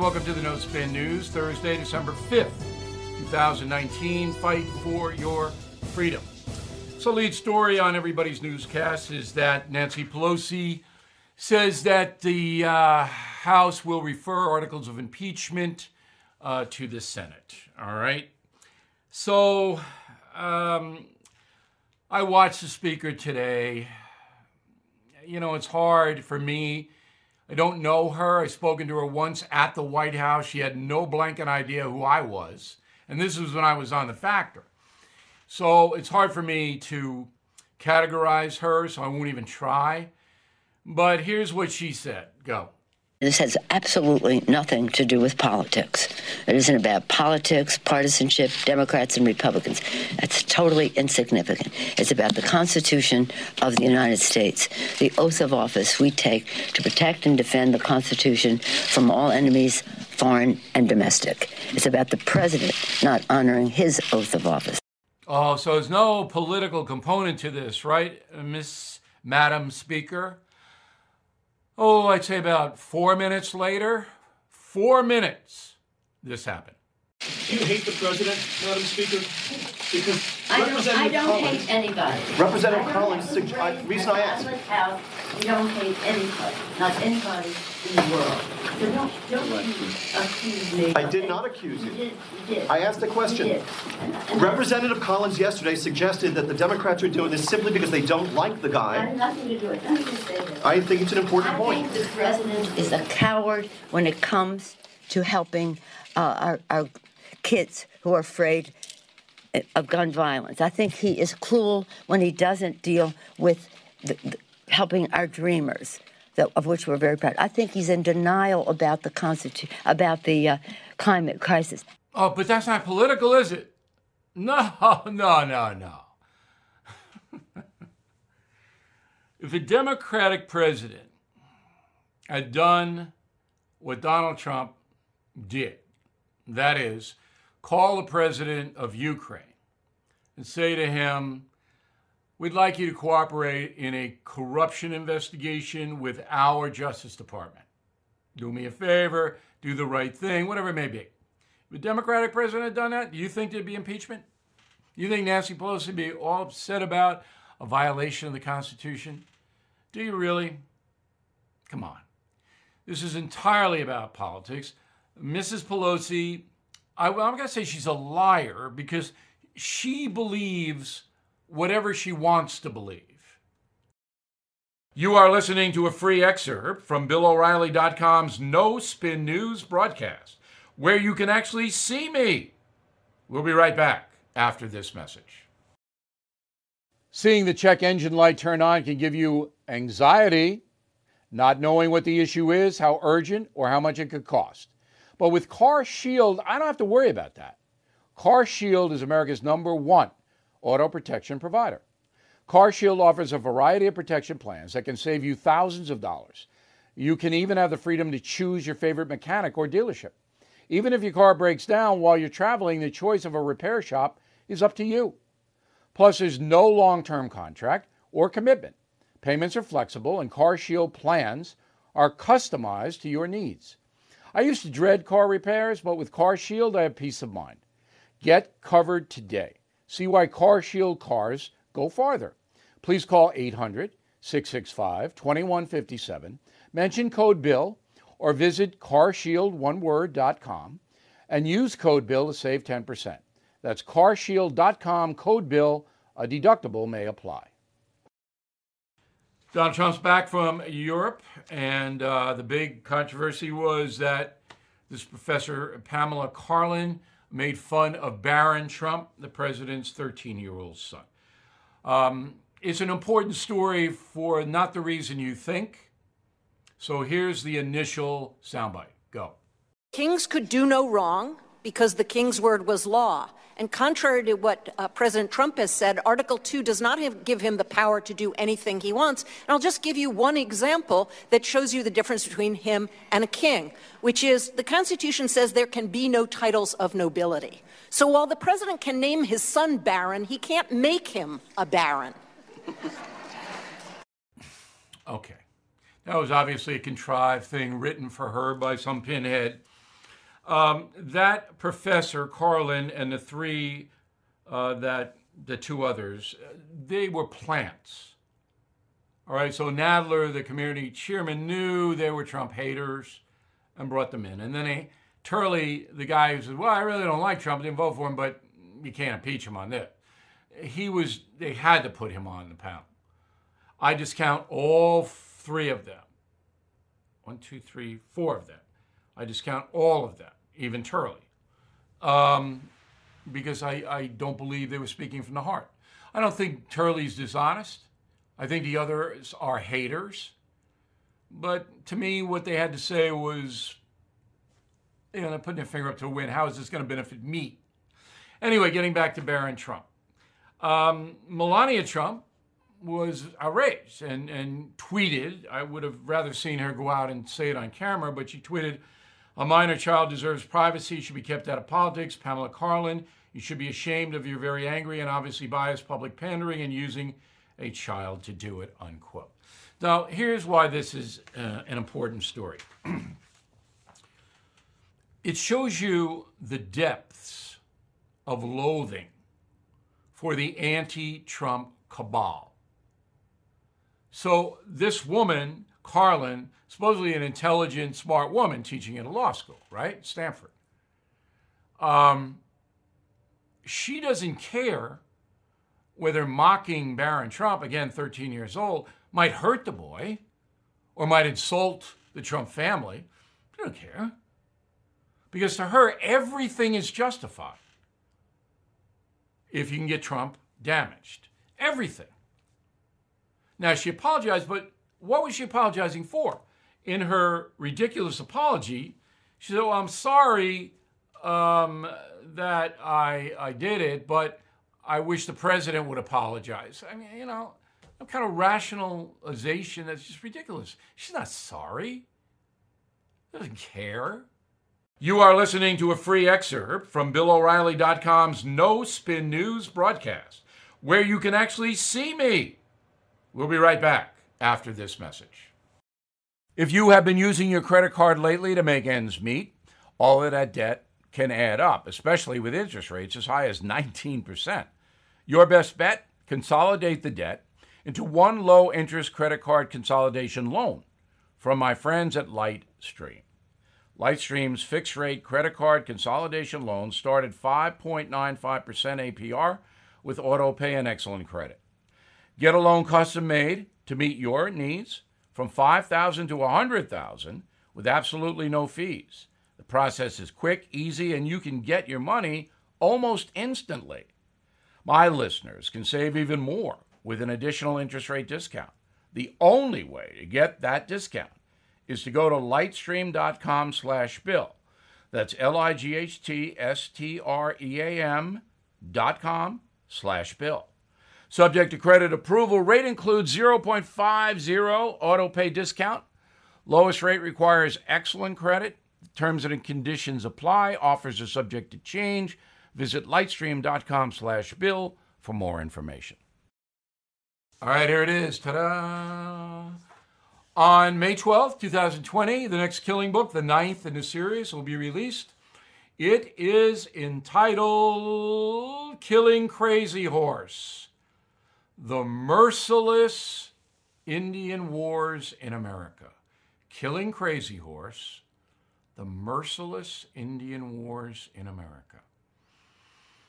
Welcome to the No Spin News, Thursday, December 5th, 2019. Fight for your freedom. So, lead story on everybody's newscast is that Nancy Pelosi says that the uh, House will refer articles of impeachment uh, to the Senate. All right. So, um, I watched the speaker today. You know, it's hard for me I don't know her. I've spoken to her once at the White House. She had no blanket idea who I was. And this was when I was on the factor. So it's hard for me to categorize her, so I won't even try. But here's what she said Go. This has absolutely nothing to do with politics. It isn't about politics, partisanship, Democrats and Republicans. That's totally insignificant. It's about the Constitution of the United States, the oath of office we take to protect and defend the Constitution from all enemies, foreign and domestic. It's about the president not honoring his oath of office. Oh, so there's no political component to this, right, Miss Madam Speaker? Oh, I'd say about four minutes later, four minutes, this happened. Do you hate the president, Madam Speaker? Because I don't, I don't Collins, hate anybody. Representative Collins, the reason I asked. House, we don't hate anybody, not anybody in the world. So don't, don't accuse me. I did not accuse you. You did. You did. I asked a question. And, and Representative Collins yesterday suggested that the Democrats are doing this simply because they don't like the guy. I have nothing to do with it. I think it's an important I point. I think the president is a coward when it comes to helping uh, our, our kids who are afraid of gun violence. I think he is cruel when he doesn't deal with the, the, helping our dreamers, of which we're very proud. I think he's in denial about the constitu- about the uh, climate crisis. Oh, but that's not political, is it? No, no, no, no. if a Democratic president had done what Donald Trump did, that is, call the president of Ukraine and say to him, We'd like you to cooperate in a corruption investigation with our Justice Department. Do me a favor, do the right thing, whatever it may be. If the Democratic president had done that, do you think there'd be impeachment? Do you think Nancy Pelosi would be all upset about a violation of the Constitution? Do you really? Come on. This is entirely about politics. Mrs. Pelosi I, am going to say she's a liar because she believes whatever she wants to believe. You are listening to a free excerpt from BillO'Reilly.com's No Spin News broadcast, where you can actually see me. We'll be right back after this message. Seeing the check engine light turn on can give you anxiety, not knowing what the issue is, how urgent, or how much it could cost. But with Car Shield, I don't have to worry about that. Car Shield is America's number one auto protection provider. Car Shield offers a variety of protection plans that can save you thousands of dollars. You can even have the freedom to choose your favorite mechanic or dealership. Even if your car breaks down while you're traveling, the choice of a repair shop is up to you. Plus, there's no long term contract or commitment. Payments are flexible, and Car Shield plans are customized to your needs. I used to dread car repairs, but with Car Shield, I have peace of mind. Get covered today. See why Car Shield cars go farther. Please call 800 665 2157, mention code BILL, or visit carshieldoneword.com and use code BILL to save 10%. That's carshield.com, code BILL. A deductible may apply. Donald Trump's back from Europe, and uh, the big controversy was that this professor, Pamela Karlan, made fun of Barron Trump, the president's 13 year old son. Um, it's an important story for not the reason you think. So here's the initial soundbite. Go. Kings could do no wrong because the king's word was law. And contrary to what uh, President Trump has said, Article 2 does not have, give him the power to do anything he wants. And I'll just give you one example that shows you the difference between him and a king, which is the Constitution says there can be no titles of nobility. So while the president can name his son Barron, he can't make him a baron. okay. That was obviously a contrived thing written for her by some pinhead. Um, that professor, Karlan, and the three, uh, that the two others, they were plants. All right, so Nadler, the community chairman, knew they were Trump haters and brought them in. And then he, Turley, the guy who said, Well, I really don't like Trump, didn't vote for him, but you can't impeach him on this. He was, they had to put him on the panel. I discount all three of them. One, two, three, four of them. I discount all of them, even Turley, um, because I, I don't believe they were speaking from the heart. I don't think Turley's dishonest. I think the others are haters. But to me, what they had to say was, you know, they're putting their finger up to a win. How is this going to benefit me? Anyway, getting back to Barron Trump. Um, Melania Trump was outraged and, and tweeted. I would have rather seen her go out and say it on camera, but she tweeted, A minor child deserves privacy, should be kept out of politics. Pamela Karlan, you should be ashamed of your very angry and obviously biased public pandering and using a child to do it, unquote. Now, here's why this is uh, an important story. it shows you the depths of loathing for the anti Trump cabal. So, this woman, Karlan, supposedly an intelligent, smart woman teaching at a law school, right? Stanford. Um, she doesn't care whether mocking Barron Trump, again, 13 years old, might hurt the boy or might insult the Trump family. She don't care. Because to her, everything is justified if you can get Trump damaged. Everything. Now, she apologized, but what was she apologizing for? In her ridiculous apology, she said, Well, I'm sorry um, that I, I did it, but I wish the president would apologize. I mean, you know, some kind of rationalization that's just ridiculous. She's not sorry. She doesn't care. You are listening to a free excerpt from BillO'Reilly.com's No Spin News broadcast, where you can actually see me. We'll be right back after this message. If you have been using your credit card lately to make ends meet, all of that debt can add up, especially with interest rates as high as 19%. Your best bet? Consolidate the debt into one low interest credit card consolidation loan from my friends at Lightstream. Lightstream's fixed rate credit card consolidation loans start at 5.95% APR with auto pay and excellent credit. Get a loan custom made to meet your needs from 5000 to 100,000 with absolutely no fees. The process is quick, easy, and you can get your money almost instantly. My listeners can save even more with an additional interest rate discount. The only way to get that discount is to go to lightstream.com slash bill. That's L-I-G-H-T-S-T-R-E-A-M dot com slash bill. Subject to credit approval, rate includes 0.50 auto pay discount. Lowest rate requires excellent credit. Terms and conditions apply. Offers are subject to change. Visit lightstream.com slash bill for more information. All right, here it is. Ta-da! On May 12th, 2020, the next Killing book, the ninth in the series, will be released. It is entitled Killing Crazy Horse The Merciless Indian Wars in America. Killing Crazy Horse The Merciless Indian Wars in America.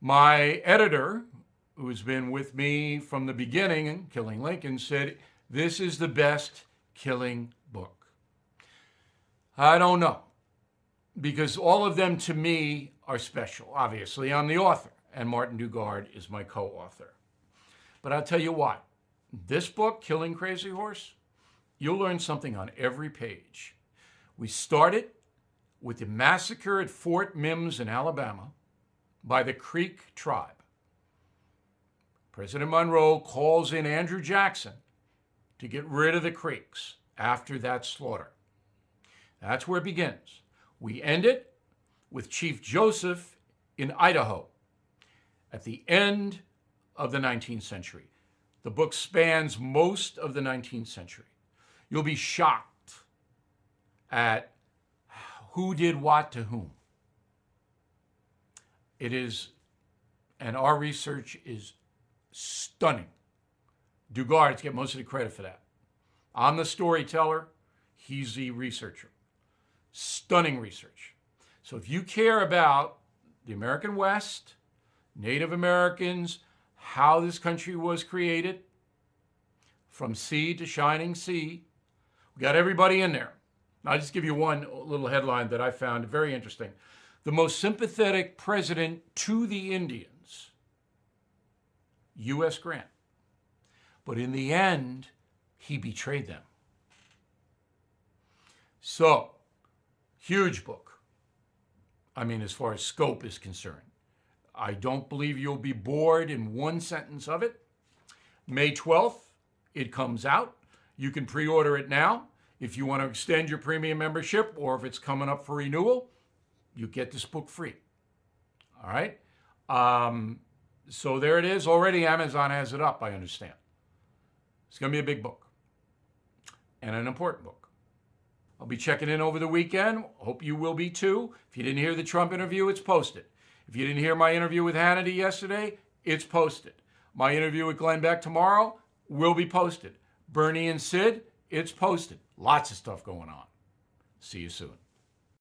My editor, who's been with me from the beginning, Killing Lincoln, said, This is the best killing book. I don't know, because all of them to me are special. Obviously, I'm the author, and Martin Dugard is my co author. But I'll tell you what, this book, Killing Crazy Horse, you'll learn something on every page. We started with the massacre at Fort Mims in Alabama by the Creek tribe. President Monroe calls in Andrew Jackson to get rid of the Creeks after that slaughter. That's where it begins. We end it with Chief Joseph in Idaho at the end of the 19th century. The book spans most of the 19th century. You'll be shocked at who did what to whom. It is, and our research is stunning. Dugard's get most of the credit for that. I'm the storyteller, he's the researcher. Stunning research. So if you care about the American West, Native Americans, how this country was created, from sea to shining sea, we got everybody in there. I'll just give you one little headline that I found very interesting. The most sympathetic president to the Indians, U.S. Grant. But in the end, he betrayed them. So, huge book. I mean, as far as scope is concerned. I don't believe you'll be bored in one sentence of it. May 12th, it comes out. You can pre order it now. If you want to extend your premium membership or if it's coming up for renewal, you get this book free. All right? Um, so there it is. Already Amazon has it up, I understand. It's going to be a big book and an important book. I'll be checking in over the weekend. Hope you will be too. If you didn't hear the Trump interview, it's posted. If you didn't hear my interview with Hannity yesterday, it's posted. My interview with Glenn Beck tomorrow will be posted. Bernie and Sid, it's posted. Lots of stuff going on. See you soon.